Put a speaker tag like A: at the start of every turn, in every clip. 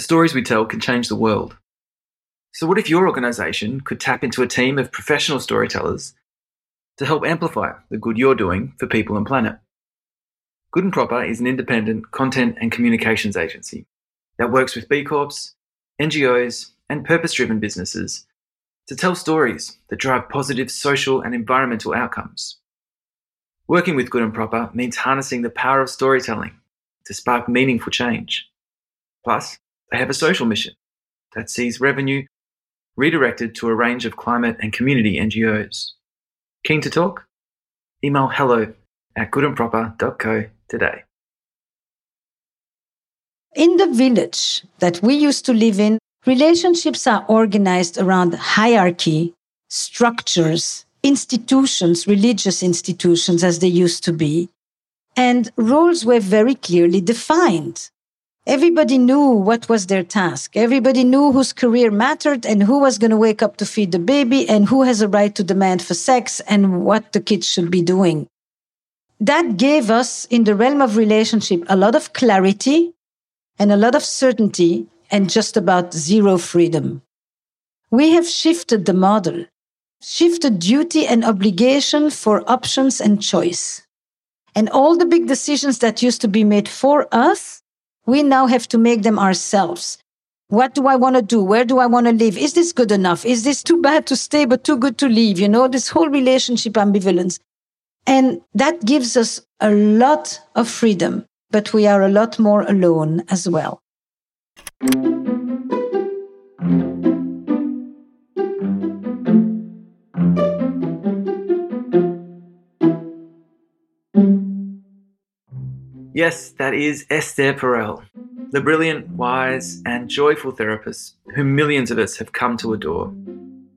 A: The stories we tell can change the world. So, what if your organization could tap into a team of professional storytellers to help amplify the good you're doing for people and planet? Good and Proper is an independent content and communications agency that works with B Corps, NGOs, and purpose driven businesses to tell stories that drive positive social and environmental outcomes. Working with Good and Proper means harnessing the power of storytelling to spark meaningful change. Plus, they have a social mission that sees revenue redirected to a range of climate and community NGOs. Keen to talk? Email hello at goodandproper.co today.
B: In the village that we used to live in, relationships are organized around hierarchy, structures, institutions, religious institutions as they used to be, and roles were very clearly defined. Everybody knew what was their task. Everybody knew whose career mattered and who was going to wake up to feed the baby and who has a right to demand for sex and what the kids should be doing. That gave us in the realm of relationship a lot of clarity and a lot of certainty and just about zero freedom. We have shifted the model, shifted duty and obligation for options and choice. And all the big decisions that used to be made for us, we now have to make them ourselves. What do I want to do? Where do I want to live? Is this good enough? Is this too bad to stay, but too good to leave? You know, this whole relationship ambivalence. And that gives us a lot of freedom, but we are a lot more alone as well.
A: Yes, that is Esther Perel, the brilliant, wise, and joyful therapist whom millions of us have come to adore.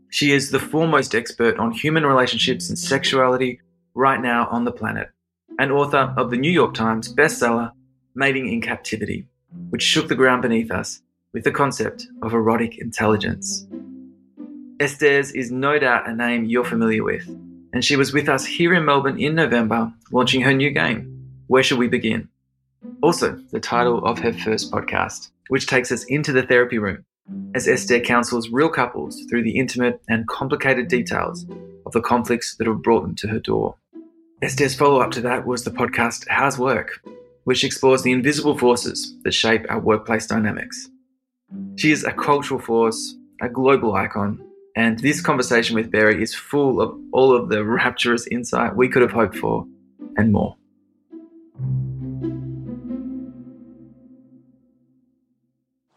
A: She is the foremost expert on human relationships and sexuality right now on the planet, and author of the New York Times bestseller, Mating in Captivity, which shook the ground beneath us with the concept of erotic intelligence. Esther's is no doubt a name you're familiar with, and she was with us here in Melbourne in November launching her new game, Where Should We Begin? Also, the title of her first podcast, which takes us into the therapy room as Esther counsels real couples through the intimate and complicated details of the conflicts that have brought them to her door. Esther's follow up to that was the podcast How's Work, which explores the invisible forces that shape our workplace dynamics. She is a cultural force, a global icon, and this conversation with Barry is full of all of the rapturous insight we could have hoped for and more.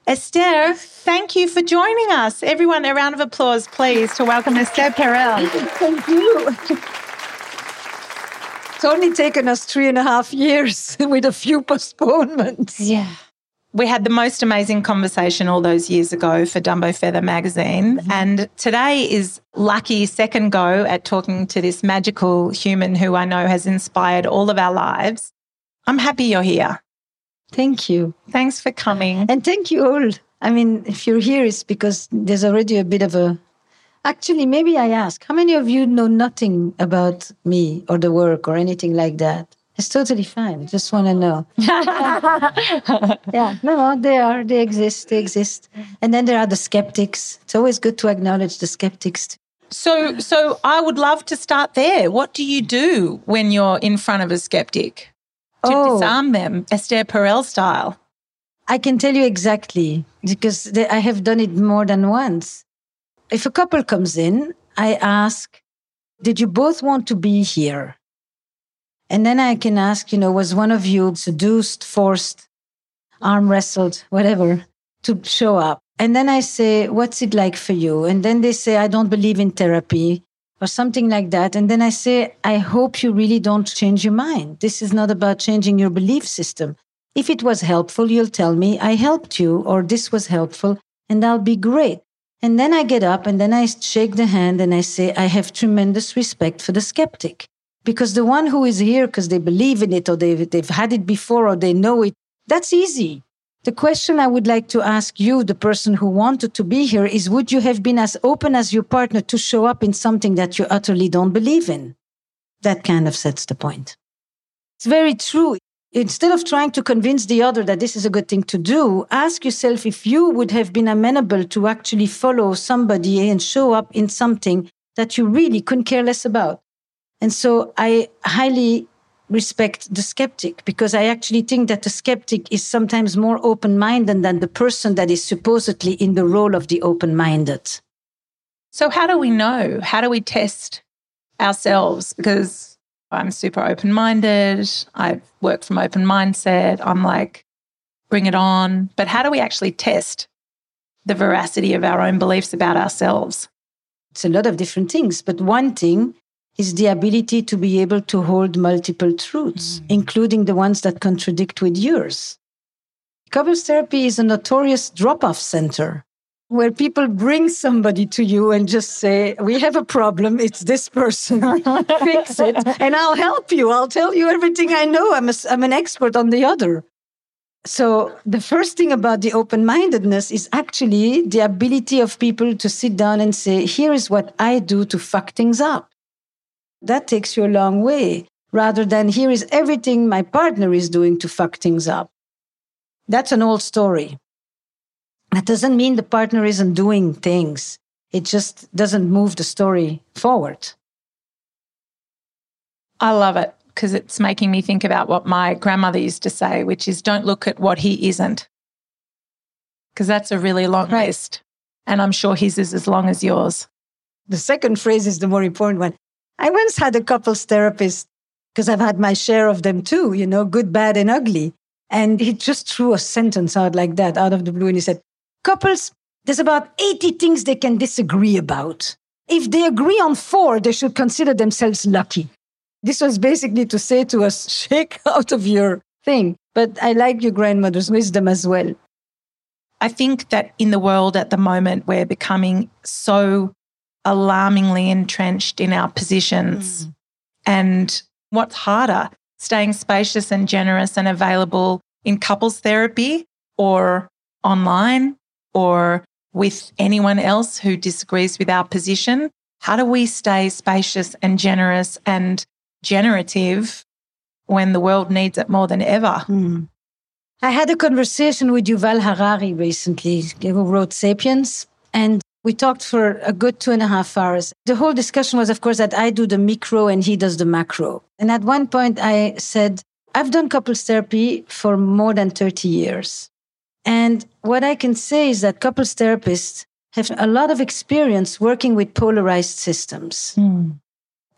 C: Esther, thank you for joining us. Everyone, a round of applause, please, to welcome Esther Perel.
B: Thank you. It's only taken us three and a half years with a few postponements.
C: Yeah. We had the most amazing conversation all those years ago for Dumbo Feather magazine. Mm-hmm. And today is lucky second go at talking to this magical human who I know has inspired all of our lives. I'm happy you're here.
B: Thank you.
C: Thanks for coming.
B: And thank you all. I mean, if you're here, it's because there's already a bit of a Actually, maybe I ask, how many of you know nothing about me or the work or anything like that? It's totally fine. Just want to know. yeah, no, no, they are. They exist. They exist. And then there are the skeptics. It's always good to acknowledge the skeptics.
C: So, so I would love to start there. What do you do when you're in front of a skeptic to oh. disarm them, Esther Perel style?
B: I can tell you exactly because I have done it more than once if a couple comes in, I ask, did you both want to be here? And then I can ask, you know, was one of you seduced, forced, arm wrestled, whatever, to show up? And then I say, what's it like for you? And then they say, I don't believe in therapy or something like that. And then I say, I hope you really don't change your mind. This is not about changing your belief system. If it was helpful, you'll tell me I helped you or this was helpful and I'll be great. And then I get up and then I shake the hand and I say, I have tremendous respect for the skeptic. Because the one who is here because they believe in it or they've, they've had it before or they know it, that's easy. The question I would like to ask you, the person who wanted to be here, is would you have been as open as your partner to show up in something that you utterly don't believe in? That kind of sets the point. It's very true. instead of trying to convince the other that this is a good thing to do, ask yourself if you would have been amenable to actually follow somebody and show up in something that you really couldn't care less about. And so I highly respect the skeptic because I actually think that the skeptic is sometimes more open minded than the person that is supposedly in the role of the open minded.
C: So, how do we know? How do we test ourselves? Because I'm super open minded. I work from open mindset. I'm like, bring it on. But how do we actually test the veracity of our own beliefs about ourselves?
B: It's a lot of different things. But one thing is the ability to be able to hold multiple truths, mm. including the ones that contradict with yours. Couples therapy is a notorious drop off center where people bring somebody to you and just say, We have a problem. It's this person. Fix it. And I'll help you. I'll tell you everything I know. I'm, a, I'm an expert on the other. So, the first thing about the open mindedness is actually the ability of people to sit down and say, Here is what I do to fuck things up. That takes you a long way rather than here is everything my partner is doing to fuck things up. That's an old story. That doesn't mean the partner isn't doing things. It just doesn't move the story forward.
C: I love it because it's making me think about what my grandmother used to say, which is don't look at what he isn't. Because that's a really long right. list. And I'm sure his is as long as yours.
B: The second phrase is the more important one. I once had a couples therapist because I've had my share of them too, you know, good, bad, and ugly. And he just threw a sentence out like that out of the blue. And he said, Couples, there's about 80 things they can disagree about. If they agree on four, they should consider themselves lucky. This was basically to say to us, shake out of your thing. But I like your grandmother's wisdom as well.
C: I think that in the world at the moment, we're becoming so alarmingly entrenched in our positions. Mm. And what's harder, staying spacious and generous and available in couples therapy or online or with anyone else who disagrees with our position? How do we stay spacious and generous and generative when the world needs it more than ever? Mm.
B: I had a conversation with Yuval Harari recently, who wrote Sapiens. And we talked for a good two and a half hours. The whole discussion was, of course, that I do the micro and he does the macro. And at one point, I said, I've done couples therapy for more than 30 years. And what I can say is that couples therapists have a lot of experience working with polarized systems. Mm.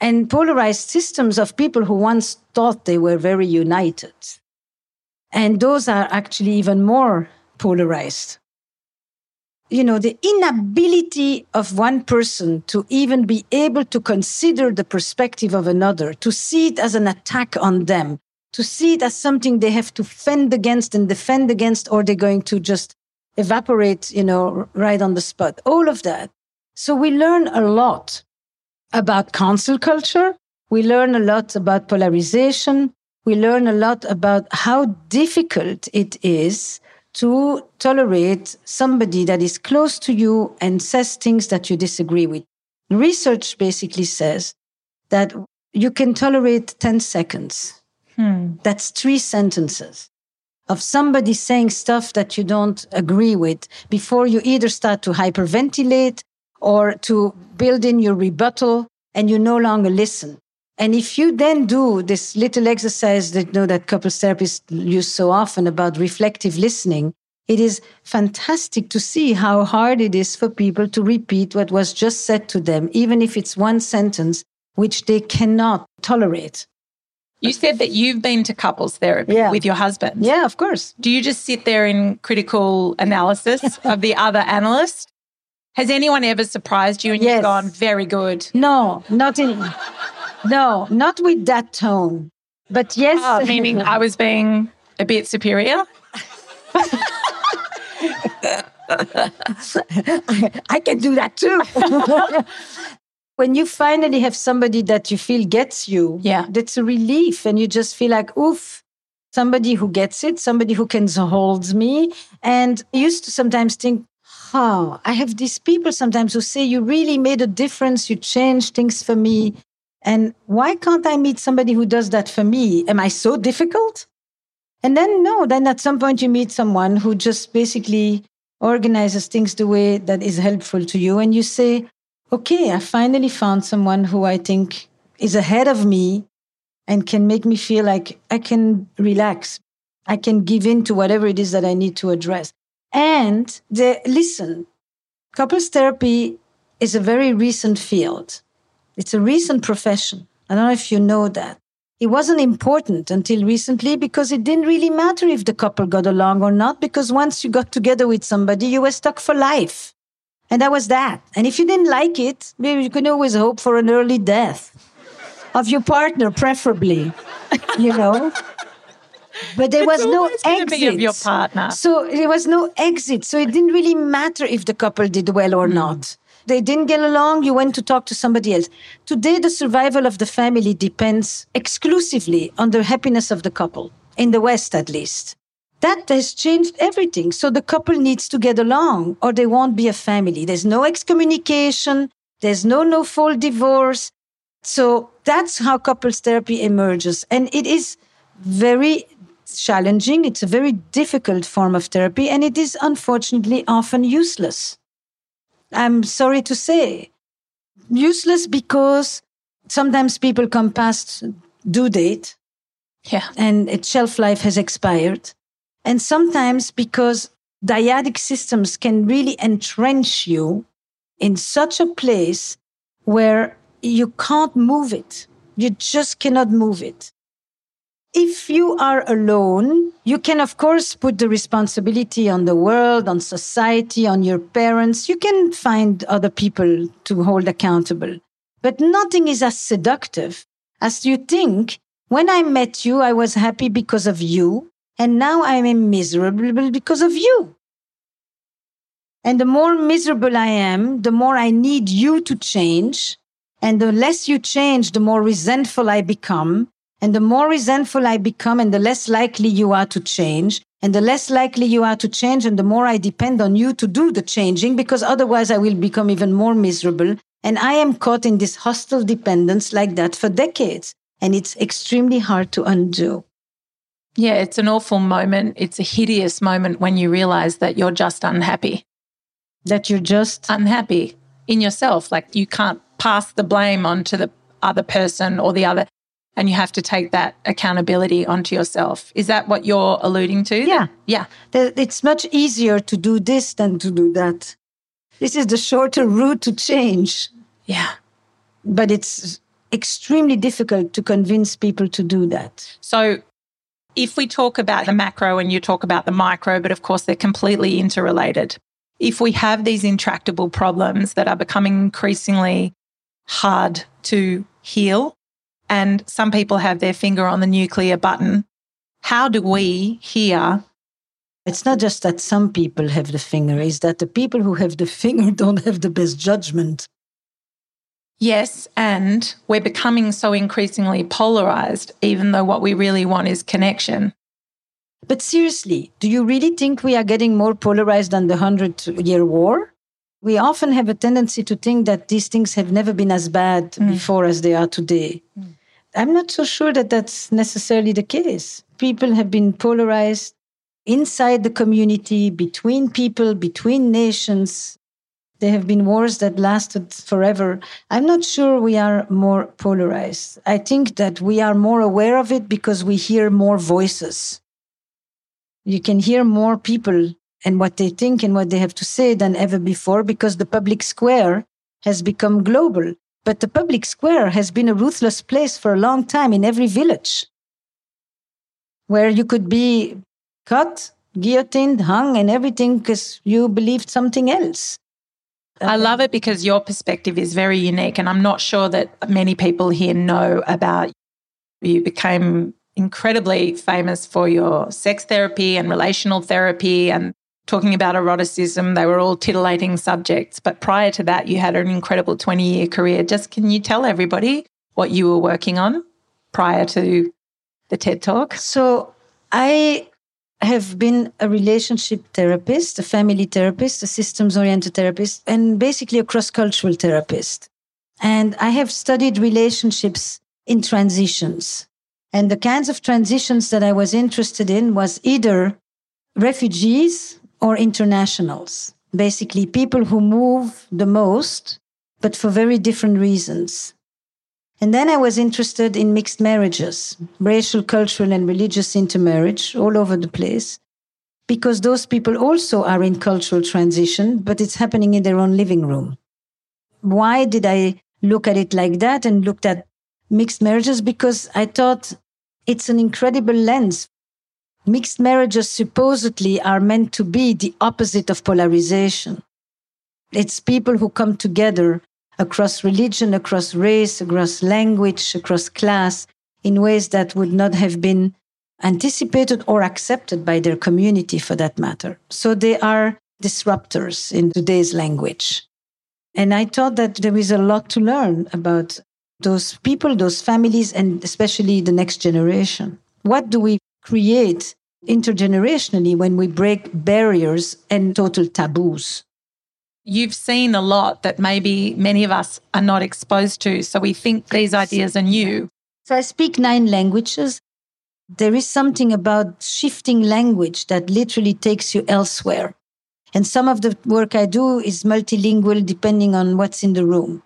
B: And polarized systems of people who once thought they were very united. And those are actually even more polarized you know, the inability of one person to even be able to consider the perspective of another, to see it as an attack on them, to see it as something they have to fend against and defend against, or they're going to just evaporate, you know, right on the spot. All of that. So we learn a lot about cancel culture. We learn a lot about polarization. We learn a lot about how difficult it is to tolerate somebody that is close to you and says things that you disagree with. Research basically says that you can tolerate 10 seconds. Hmm. That's three sentences of somebody saying stuff that you don't agree with before you either start to hyperventilate or to build in your rebuttal and you no longer listen. And if you then do this little exercise that you know that couples therapists use so often about reflective listening, it is fantastic to see how hard it is for people to repeat what was just said to them, even if it's one sentence which they cannot tolerate.
C: You said that you've been to couples therapy yeah. with your husband.
B: Yeah, of course.
C: Do you just sit there in critical analysis of the other analyst? Has anyone ever surprised you and yes. you've gone, very good?
B: No, not in no, not with that tone. But yes.
C: Oh, meaning I was being a bit superior?
B: I can do that too. when you finally have somebody that you feel gets you,
C: yeah,
B: that's a relief, and you just feel like, oof, somebody who gets it, somebody who can hold me. And I used to sometimes think, oh, I have these people sometimes who say, you really made a difference, you changed things for me. And why can't I meet somebody who does that for me? Am I so difficult? And then, no, then at some point you meet someone who just basically organizes things the way that is helpful to you. And you say, okay, I finally found someone who I think is ahead of me and can make me feel like I can relax. I can give in to whatever it is that I need to address. And the, listen, couples therapy is a very recent field. It's a recent profession. I don't know if you know that. It wasn't important until recently because it didn't really matter if the couple got along or not, because once you got together with somebody, you were stuck for life. And that was that. And if you didn't like it, maybe you can always hope for an early death of your partner, preferably, you know. But there was no exit.
C: of your partner.
B: So there was no exit. So it didn't really matter if the couple did well or mm. not. They didn't get along, you went to talk to somebody else. Today, the survival of the family depends exclusively on the happiness of the couple, in the West at least. That has changed everything. So the couple needs to get along or they won't be a family. There's no excommunication. There's no no fault divorce. So that's how couples therapy emerges. And it is very challenging. It's a very difficult form of therapy, and it is unfortunately often useless. I'm sorry to say. Useless because sometimes people come past due date.
C: Yeah.
B: And its shelf life has expired. And sometimes because dyadic systems can really entrench you in such a place where you can't move it. You just cannot move it. If you are alone, you can, of course, put the responsibility on the world, on society, on your parents. You can find other people to hold accountable. But nothing is as seductive as you think when I met you, I was happy because of you. And now I'm miserable because of you. And the more miserable I am, the more I need you to change. And the less you change, the more resentful I become. And the more resentful I become and the less likely you are to change. And the less likely you are to change and the more I depend on you to do the changing because otherwise I will become even more miserable. And I am caught in this hostile dependence like that for decades. And it's extremely hard to undo.
C: Yeah, it's an awful moment. It's a hideous moment when you realize that you're just unhappy.
B: That you're just
C: unhappy in yourself. Like you can't pass the blame onto the other person or the other and you have to take that accountability onto yourself. Is that what you're alluding to?
B: Yeah.
C: Yeah.
B: It's much easier to do this than to do that. This is the shorter route to change.
C: Yeah.
B: But it's extremely difficult to convince people to do that.
C: So, if we talk about the macro and you talk about the micro, but of course they're completely interrelated. If we have these intractable problems that are becoming increasingly hard to heal, and some people have their finger on the nuclear button. How do we here?
B: It's not just that some people have the finger, it's that the people who have the finger don't have the best judgment.
C: Yes, and we're becoming so increasingly polarized, even though what we really want is connection.
B: But seriously, do you really think we are getting more polarized than the Hundred Year War? We often have a tendency to think that these things have never been as bad mm. before as they are today. Mm. I'm not so sure that that's necessarily the case. People have been polarized inside the community, between people, between nations. There have been wars that lasted forever. I'm not sure we are more polarized. I think that we are more aware of it because we hear more voices. You can hear more people and what they think and what they have to say than ever before because the public square has become global. But the public square has been a ruthless place for a long time in every village where you could be cut, guillotined, hung, and everything because you believed something else.
C: I love it because your perspective is very unique, and I'm not sure that many people here know about you became incredibly famous for your sex therapy and relational therapy and talking about eroticism. They were all titillating subjects. But prior to that, you had an incredible 20 year career. Just can you tell everybody what you were working on prior to the TED Talk?
B: So I have been a relationship therapist, a family therapist, a systems oriented therapist, and basically a cross cultural therapist. And I have studied relationships in transitions. And the kinds of transitions that I was interested in was either refugees or internationals, basically people who move the most, but for very different reasons. And then I was interested in mixed marriages, racial, cultural, and religious intermarriage all over the place, because those people also are in cultural transition, but it's happening in their own living room. Why did I look at it like that and looked at mixed marriages? Because I thought it's an incredible lens. Mixed marriages supposedly are meant to be the opposite of polarization. It's people who come together across religion, across race, across language, across class in ways that would not have been anticipated or accepted by their community for that matter. So they are disruptors in today's language. And I thought that there is a lot to learn about those people, those families, and especially the next generation. What do we create intergenerationally when we break barriers and total taboos?
C: You've seen a lot that maybe many of us are not exposed to. So we think these ideas are new.
B: So I speak nine languages. There is something about shifting language that literally takes you elsewhere. And some of the work I do is multilingual depending on what's in the room.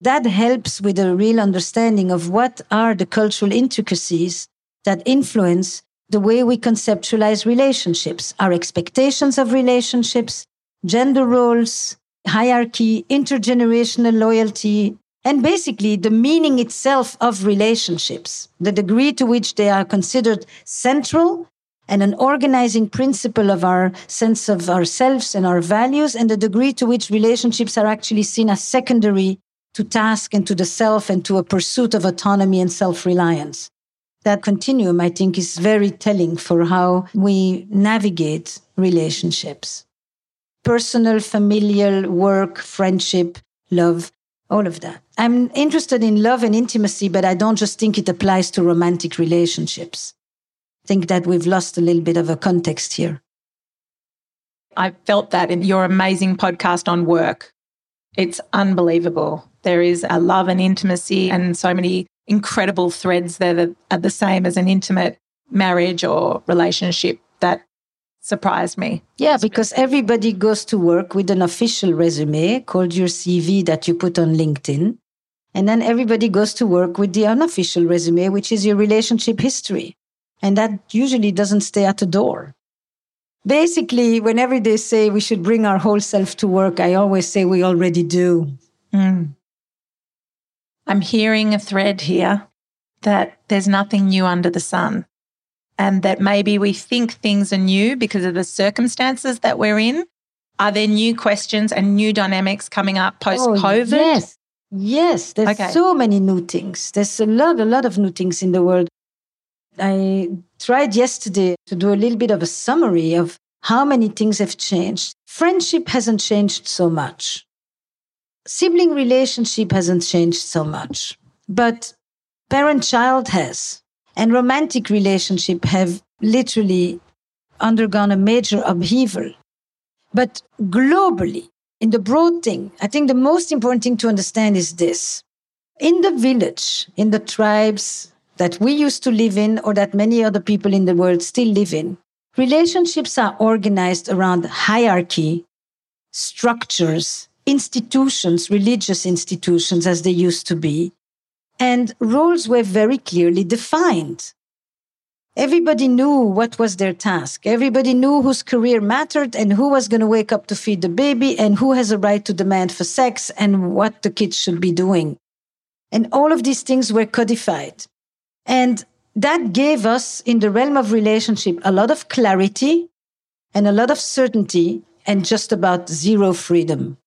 B: That helps with a real understanding of what are the cultural intricacies that influence the way we conceptualize relationships, our expectations of relationships, gender roles, hierarchy, intergenerational loyalty, and basically the meaning itself of relationships, the degree to which they are considered central and an organizing principle of our sense of ourselves and our values, and the degree to which relationships are actually seen as secondary to task and to the self and to a pursuit of autonomy and self reliance. That continuum, I think, is very telling for how we navigate relationships personal, familial, work, friendship, love, all of that. I'm interested in love and intimacy, but I don't just think it applies to romantic relationships. I think that we've lost a little bit of a context here.
C: I felt that in your amazing podcast on work. It's unbelievable. There is a love and intimacy and so many incredible threads there that are the same as an intimate marriage or relationship that surprised me.
B: Yeah, because everybody goes to work with an official resume called your CV that you put on LinkedIn. And then everybody goes to work with the unofficial resume, which is your relationship history. And that usually doesn't stay at the door. Basically, whenever they say we should bring our whole self to work, I always say we already do. Mm.
C: I'm hearing a thread here that there's nothing new under the sun and that maybe we think things are new because of the circumstances that we're in? Are there new questions and new dynamics coming up post COVID?
B: Oh, yes. Yes, there's okay. so many new things. There's a lot, a lot of new things in the world. I tried yesterday to do a little bit of a summary of how many things have changed. Friendship hasn't changed so much. Sibling relationship hasn't changed so much, but parent child has and romantic relationship have literally undergone a major upheaval. But globally, in the broad thing, I think the most important thing to understand is this. In the village, in the tribes that we used to live in or that many other people in the world still live in, relationships are organized around hierarchy, structures, institutions, religious institutions as they used to be, and roles were very clearly defined. Everybody knew what was their task. Everybody knew whose career mattered and who was going to wake up to feed the baby and who has a right to demand for sex and what the kids should be doing. And all of these things were codified. And that gave us, in the realm of relationship, a lot of clarity and a lot of certainty and just about zero freedom.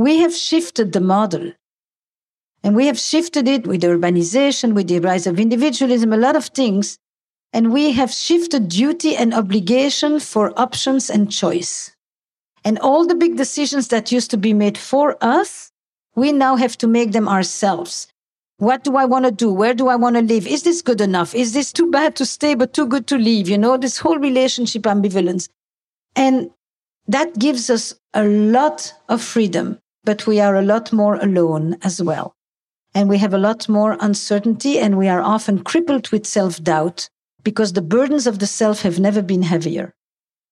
B: We have shifted the model. And we have shifted it with urbanization, with the rise of individualism, a lot of things. And we have shifted duty and obligation for options and choice. And all the big decisions that used to be made for us, we now have to make them ourselves. What do I want to do? Where do I want to live? Is this good enough? Is this too bad to stay, but too good to leave? You know, this whole relationship ambivalence. And that gives us a lot of freedom, but we are a lot more alone as well. and we have a lot more uncertainty and we are often crippled with self doubt because the burdens of the self have never been heavier.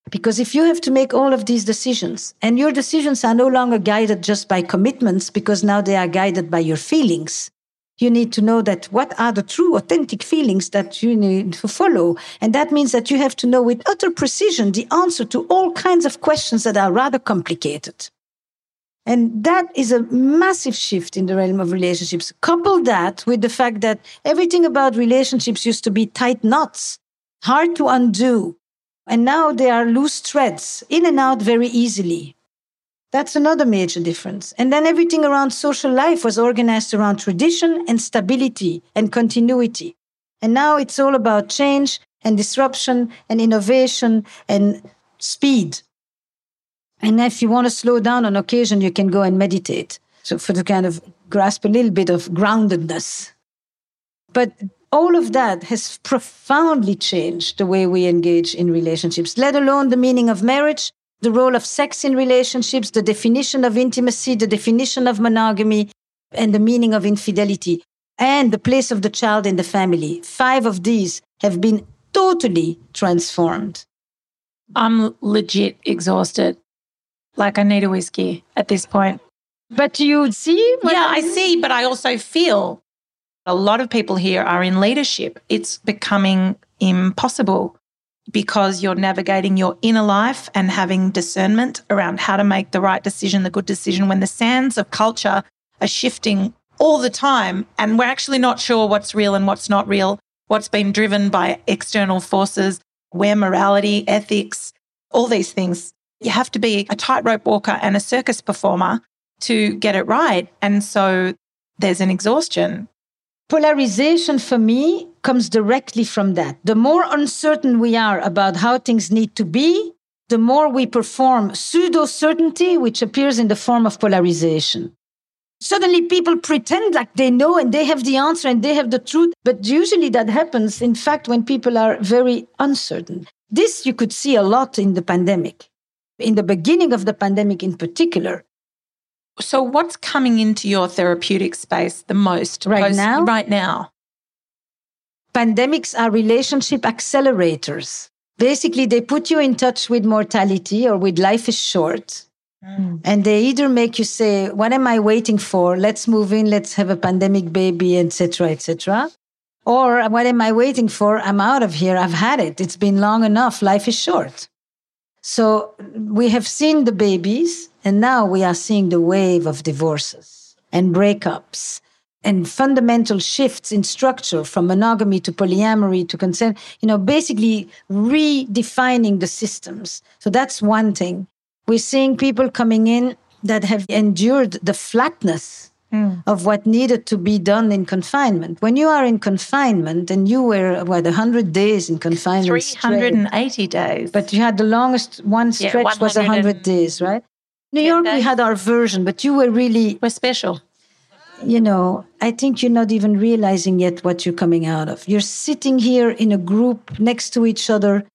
B: Because if you have to make all of these decisions and your decisions are no longer guided just by commitments because now they are guided by your feelings, you need to know that what are the true authentic feelings that you need to follow. And that means that you have to know with utter precision the answer to all kinds of questions that are rather complicated. And that is a massive shift in the realm of relationships. Couple that with the fact that everything about relationships used to be tight knots, hard to undo. And now they are loose threads, in and out very easily. That's another major difference. And then everything around social life was organized around tradition and stability and continuity. And now it's all about change and disruption and innovation and speed. And if you want to slow down on occasion, you can go and meditate. So for to kind of grasp a little bit of groundedness. But all of that has profoundly changed the way we engage in relationships, let alone the meaning of marriage, the role of sex in relationships, the definition of intimacy, the definition of monogamy, and the meaning of infidelity, and the place of the child in the family. Five of these have been totally transformed.
C: I'm legit exhausted. Like I need a whiskey at this point.
B: But you see?
C: yeah, I see, but I also feel a lot of people here are in leadership. It's becoming impossible because you're navigating your inner life and having discernment around how to make the right decision, the good decision, when the sands of culture are shifting all the time and we're actually not sure what's real and what's not real, what's been driven by external forces, where morality, ethics, all these things. You have to be a tightrope walker and a circus performer to get it right. And so there's an exhaustion.
B: Polarization for me comes directly from that. The more uncertain we are about how things need to be, the more we perform pseudo certainty, which appears in the form of polarization. Suddenly people pretend like they know and they have the answer and they have the truth. But usually that happens, in fact, when people are very uncertain. This you could see a lot in the pandemic. In the beginning of the pandemic, in particular,
C: so, what's coming into your therapeutic space the most
B: right post- now?
C: Right now,
B: pandemics are relationship accelerators. Basically, they put you in touch with mortality or with life is short. Mm. And they either make you say, "What am I waiting for? Let's move in. Let's have a pandemic baby, etc., etc." Or, "What am I waiting for? I'm out of here. I've had it. It's been long enough. Life is short." So we have seen the babies, and now we are seeing the wave of divorces and breakups and fundamental shifts in structure from monogamy to polyamory to consent, you know, basically redefining the systems. So that's one thing. We're seeing people coming in that have endured the flatness mm. of what needed to be done in confinement. When you are in confinement, and you were, what, 100 days in confinement?
C: 380
B: straight,
C: days.
B: But you had the longest one stretch yeah, was 100 days, right? New York, days. we had our version, but you were really.
C: We're special.
B: You know, I think you're not even realizing yet what you're coming out of. You're sitting here in a group next to each other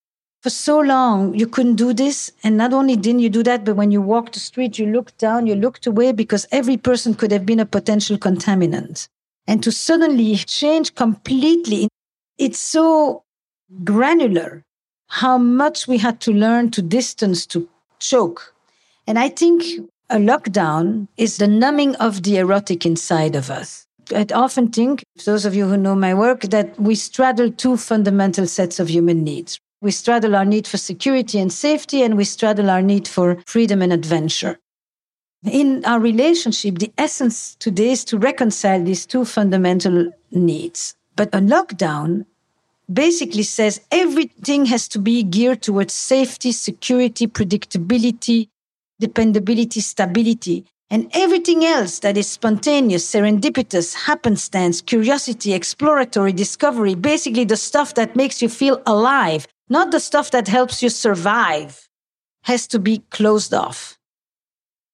B: for so long you couldn't do this. And not only didn't you do that but when you walked the street you looked down you looked away because every person could have been a potential contaminant. And to suddenly change completely it's so granular how much we had to learn to distance to choke. And i think a lockdown is the numbing of the erotic inside of us. I often think, those of you who know my work, that we straddle two fundamental sets of human needs. We straddle our need for security and safety, and we straddle our need for freedom and adventure. In our relationship, the essence today is to reconcile these two fundamental needs. But a lockdown basically says everything has to be geared towards safety, security, predictability, dependability, stability. And everything else that is spontaneous, serendipitous, happenstance, curiosity, exploratory, discovery, basically the stuff that makes you feel alive, not the stuff that helps you survive, has to be closed off.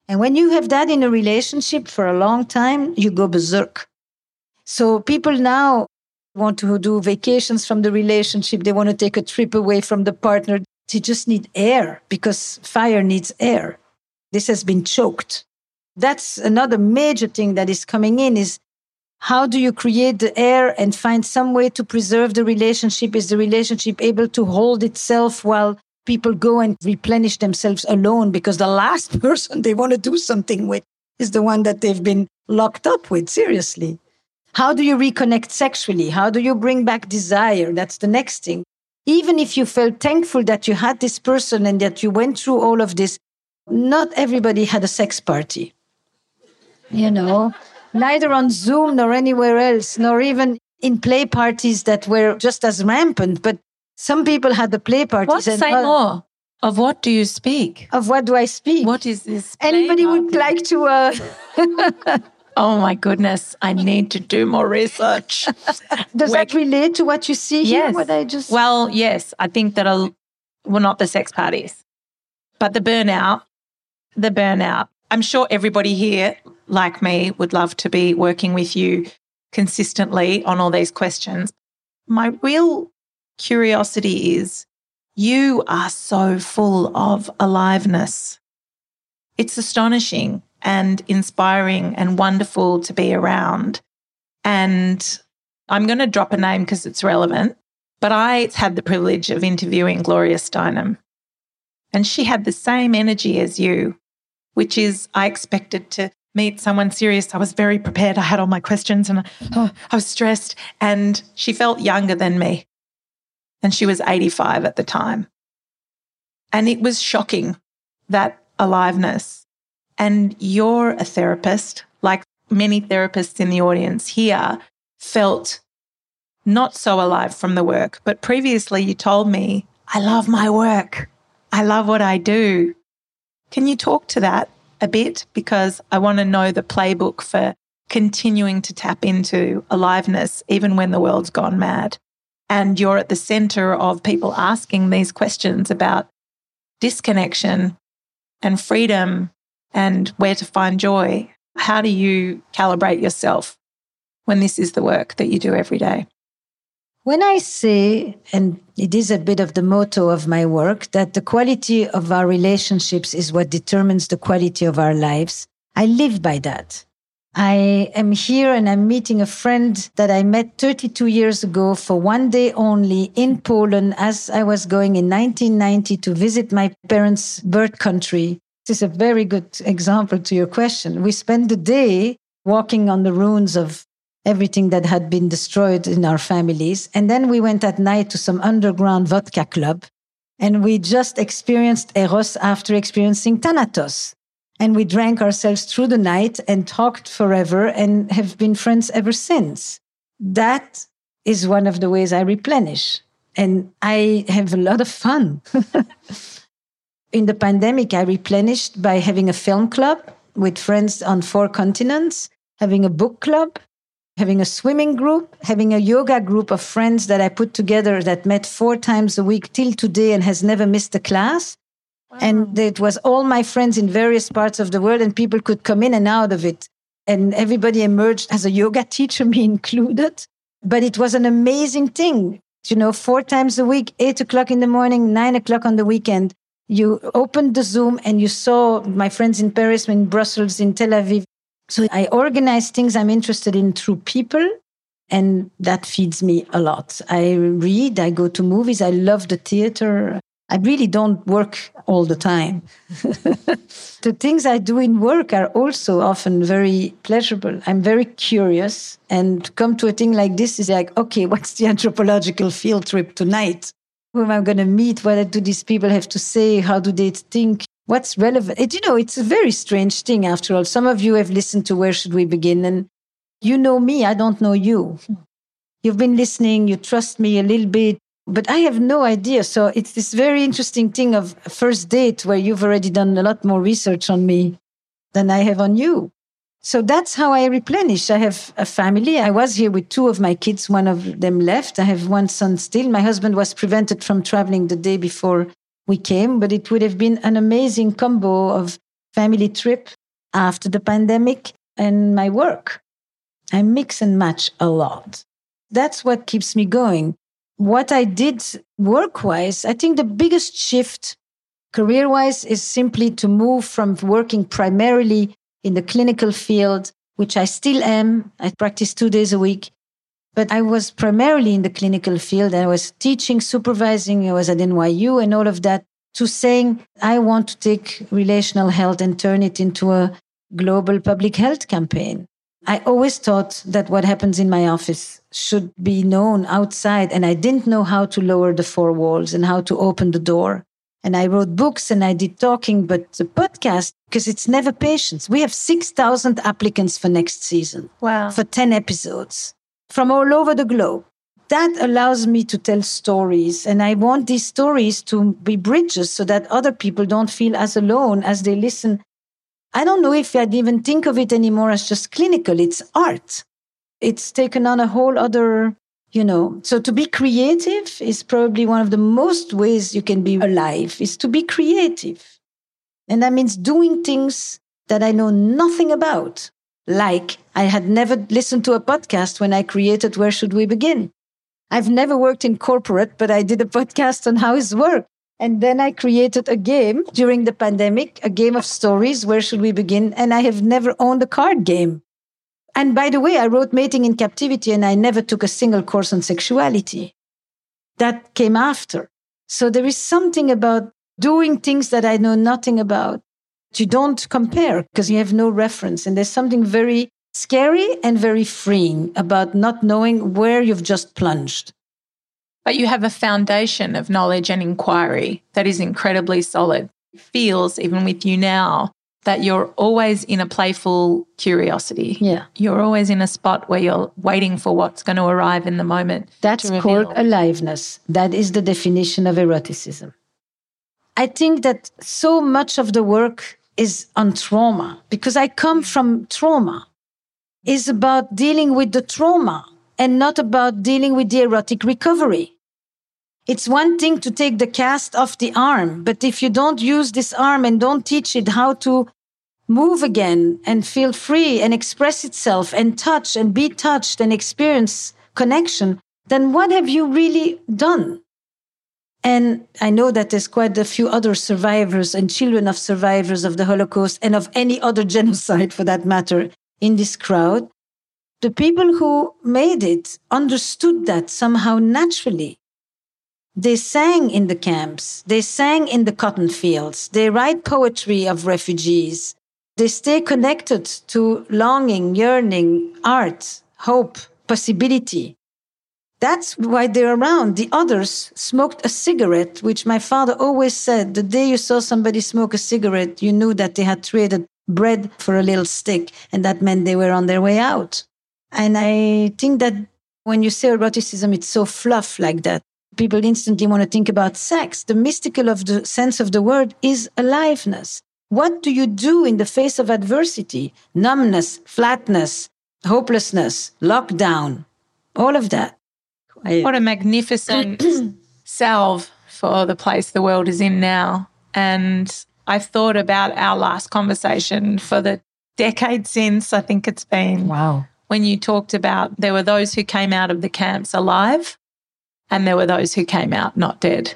B: And when you have that in a relationship for a long time, you go berserk. So people now want to do vacations from the relationship. They want to take a trip away from the partner. They just need air because fire needs air. This has been choked. That's another major thing that is coming in is How do you create the air and find some way to preserve the relationship? Is the relationship able to hold itself while people go and replenish themselves alone? Because the last person they want to do something with is the one that they've been locked up with, seriously. How do you reconnect sexually? How do you bring back desire? That's the next thing. Even if you felt thankful that you had this person and that you went through all of this, not everybody had a sex party. You know, neither on Zoom nor anywhere else, nor even in play parties that were just as rampant. But some people had the play parties.
C: What say uh, more? Of what do you speak?
B: Of what do I speak?
C: What is this?
B: Anybody would like to? Uh...
C: oh my goodness! I need to do more research.
B: Does Where... that relate to what you see
C: yes.
B: here? What I just
C: well, yes, I think that I'll. Well, not the sex parties, but the burnout. The burnout. I'm sure everybody here like me, would love to be working with you consistently on all these questions. My real curiosity is you are so full of aliveness. It's astonishing and inspiring and wonderful to be around. And I'm going to drop a name because it's relevant, but I had the privilege of interviewing Gloria Steinem. And she had the same energy as you, which is I expected to meet someone serious. I was very prepared. I had all my questions and oh, I was stressed. And she felt younger than me. And she was 85 at the time. And it was shocking that aliveness. And you're a therapist, like many therapists in the audience here, felt not so alive from the work. But previously, you told me, I love my work. I love what I do. Can you talk to that? A bit because I want to know the playbook for continuing to tap into aliveness even when the world's gone mad. And you're at the center of people asking these questions about disconnection and freedom and where to find joy. How do you calibrate yourself when this is the work that you do every day?
B: When I say, and it is a bit of the motto of my work, that the quality of our relationships is what determines the quality of our lives, I live by that. I am here and I'm meeting a friend that I met 32 years ago for one day only in Poland as I was going in 1990 to visit my parents' birth country. This is a very good example to your question. We spent the day walking on the ruins of everything that had been destroyed in our families. And then we went at night to some underground vodka club and we just experienced Eros after experiencing Thanatos. And we drank ourselves through the night and talked forever and have been friends ever since. That is one of the ways I replenish. And I have a lot of fun. in the pandemic, I replenished by having a film club with friends on four continents, having a book club, having a swimming group, having a yoga group of friends that I put together that met four times a week till today and has never missed a class. Wow. And it was all my friends in various parts of the world, and people could come in and out of it. And everybody emerged as a yoga teacher, me included. But it was an amazing thing. You know, four times a week, eight o'clock in the morning, nine o'clock on the weekend. You opened the Zoom and you saw my friends in Paris, in Brussels, in Tel Aviv, so I organize things I'm interested in through people. And that feeds me a lot. I read, I go to movies, I love the theater. I really don't work all the time. the things I do in work are also often very pleasurable. I'm very curious and come to a thing like this is like, okay, what's the anthropological field trip tonight? Who am I going to meet? What do these people have to say? How do they think? what's relevant. It, you know, it's a very strange thing after all. Some of you have listened to Where Should We Begin? And you know me, I don't know you. You've been listening, you trust me a little bit, but I have no idea. So it's this very interesting thing of first date where you've already done a lot more research on me than I have on you. So that's how I replenish. I have a family. I was here with two of my kids. One of them left. I have one son still. My husband was prevented from traveling the day before we came, but it would have been an amazing combo of family trip after the pandemic and my work. I mix and match a lot. That's what keeps me going. What I did work wise, I think the biggest shift career wise is simply to move from working primarily in the clinical field which I still am. I practice two days a week. But I was primarily in the clinical field. I was teaching, supervising. I was at NYU and all of that to saying, I want to take relational health and turn it into a global public health campaign. I always thought that what happens in my office should be known outside, and I didn't know how to lower the four walls and how to open the door. And I wrote books and I did talking, but the podcast, because it's never patients. We have 6,000 applicants for next season.
C: Wow.
B: For 10 episodes from all over the globe. That allows me to tell stories. And I want these stories to be bridges so that other people don't feel as alone as they listen I don't know if I'd even think of it anymore as just clinical. It's art. It's taken on a whole other, you know. So to be creative is probably one of the most ways you can be alive is to be creative. And that means doing things that I know nothing about. Like I had never listened to a podcast when I created Where Should We Begin? I've never worked in corporate, but I did a podcast on how it works. And then I created a game during the pandemic, a game of stories. Where should we begin? And I have never owned a card game. And by the way, I wrote Mating in Captivity and I never took a single course on sexuality. That came after. So there is something about doing things that I know nothing about. You don't compare because you have no reference. And there's something very scary and very freeing about not knowing where you've just plunged.
C: But you have a foundation of knowledge and inquiry that is incredibly solid. It feels, even with you now, that you're always in a playful curiosity.
B: Yeah.
C: You're always in a spot where you're waiting for what's going to arrive in the moment.
B: That's called aliveness. That is the definition of eroticism. I think that so much of the work is on trauma because I come from trauma. Is about dealing with the trauma and not about dealing with the erotic recovery. It's one thing to take the cast off the arm, but if you don't use this arm and don't teach it how to move again and feel free and express itself and touch and be touched and experience connection, then what have you really done? And I know that there's quite a few other survivors and children of survivors of the Holocaust and of any other genocide for that matter in this crowd the people who made it understood that somehow naturally. They sang in the camps, they sang in the cotton fields, they write poetry of refugees, they stay connected to longing, yearning, art, hope, possibility. That's why they're around. The others smoked a cigarette, which my father always said the day you saw somebody smoke a cigarette, you knew that they had traded bread for a little stick, and that meant they were on their way out. And I think that when you say eroticism, it's so fluff like that. People instantly want to think about sex. The mystical of the sense of the word is aliveness. What do you do in the face of adversity? Numbness, flatness, hopelessness, lockdown, all of that.
C: What a magnificent salve for the place the world is in now. And I've thought about our last conversation for the decade since. I think it's been
B: wow
C: when you talked about there were those who came out of the camps alive and there were those who came out not dead.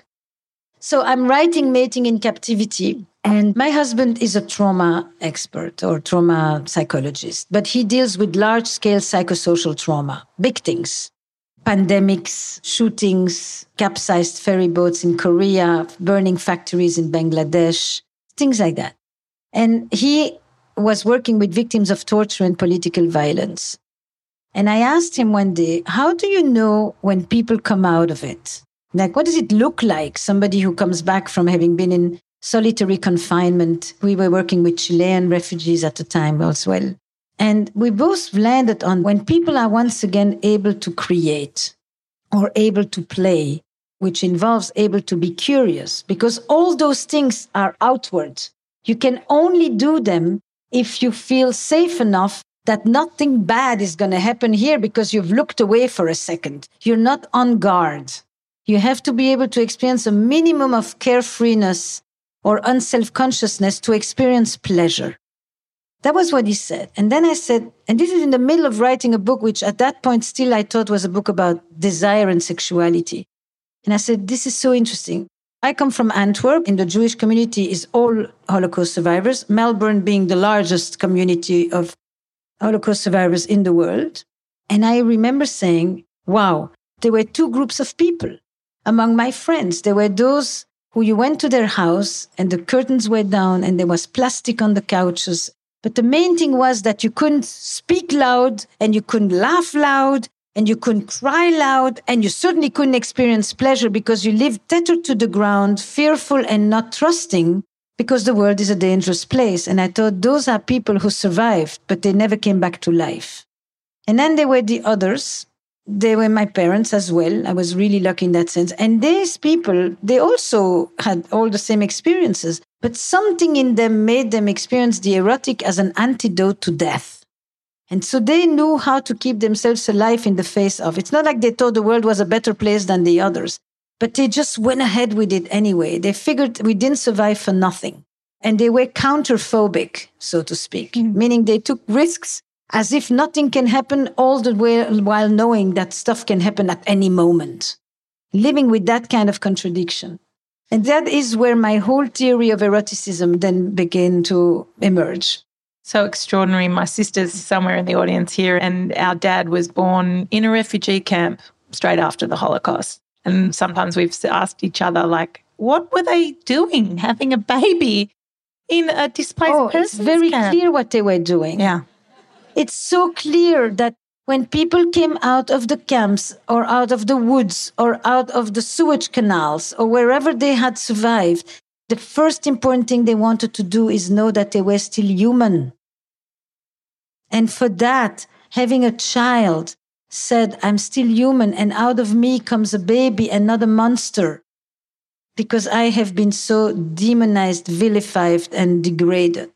B: So I'm writing Mating in Captivity. And my husband is a trauma expert or trauma psychologist, but he deals with large scale psychosocial trauma, big things, pandemics, shootings, capsized ferry boats in Korea, burning factories in Bangladesh, things like that. And he was working with victims of torture and political violence. And I asked him one day, how do you know when people come out of it? Like, what does it look like? Somebody who comes back from having been in solitary confinement. We were working with Chilean refugees at the time as well. And we both landed on when people are once again able to create or able to play, which involves able to be curious, because all those things are outward. You can only do them if you feel safe enough that nothing bad is going to happen here because you've looked away for a second. You're not on guard. You have to be able to experience a minimum of carefreeness or unself consciousness to experience pleasure. That was what he said. And then I said, and this is in the middle of writing a book, which at that point still I thought was a book about desire and sexuality. And I said, this is so interesting. I come from Antwerp. In the Jewish community is all Holocaust survivors. Melbourne being the largest community of Holocaust survivors in the world. And I remember saying, wow, there were two groups of people. Among my friends, there were those who you went to their house and the curtains were down and there was plastic on the couches. But the main thing was that you couldn't speak loud and you couldn't laugh loud and you couldn't cry loud and you certainly couldn't experience pleasure because you lived tethered to the ground, fearful and not trusting because the world is a dangerous place. And I thought those are people who survived, but they never came back to life. And then there were the others. They were my parents as well. I was really lucky in that sense. And these people, they also had all the same experiences, but something in them made them experience the erotic as an antidote to death. And so they knew how to keep themselves alive in the face of. It's not like they thought the world was a better place than the others. But they just went ahead with it anyway. They figured we didn't survive for nothing. And they were counterphobic, so to speak, mm-hmm. meaning they took risks as if nothing can happen all the way while knowing that stuff can happen at any moment. Living with that kind of contradiction. And that is where my whole theory of eroticism then began to emerge.
C: So extraordinary. My sister's somewhere in the audience here, and our dad was born in a refugee camp straight after the Holocaust. And sometimes we've asked each other, like, what were they doing having a baby in a displaced oh,
B: It's very
C: camp?
B: clear what they were doing.
C: Yeah.
B: It's so clear that when people came out of the camps or out of the woods or out of the sewage canals or wherever they had survived, the first important thing they wanted to do is know that they were still human. And for that, having a child said, I'm still human, and out of me comes a baby and not a monster. Because I have been so demonized, vilified, and degraded.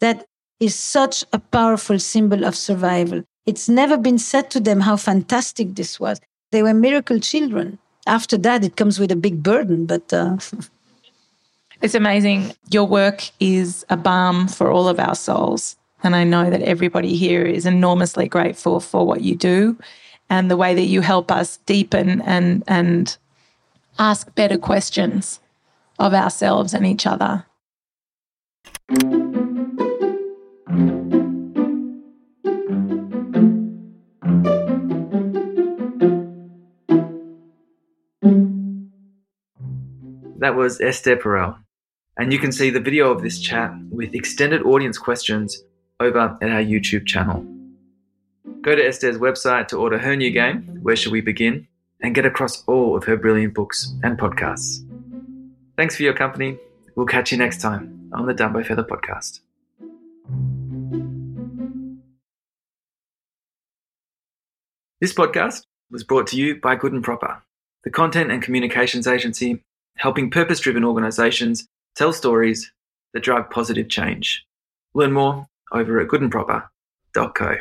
B: That is such a powerful symbol of survival. It's never been said to them how fantastic this was. They were miracle children. After that, it comes with a big burden, but. Uh...
C: it's amazing. Your work is a balm for all of our souls. And I know that everybody here is enormously grateful for what you do and the way that you help us deepen and, and ask better questions of ourselves and each other.
A: That was Esther Perel. And you can see the video of this chat with extended audience questions over at our YouTube channel. Go to Esther's website to order her new game, Where Should We Begin, and get across all of her brilliant books and podcasts. Thanks for your company. We'll catch you next time on the Dumbo Feather Podcast. This podcast was brought to you by Good and Proper, the content and communications agency helping purpose driven organizations tell stories that drive positive change. Learn more over at goodandproper.co.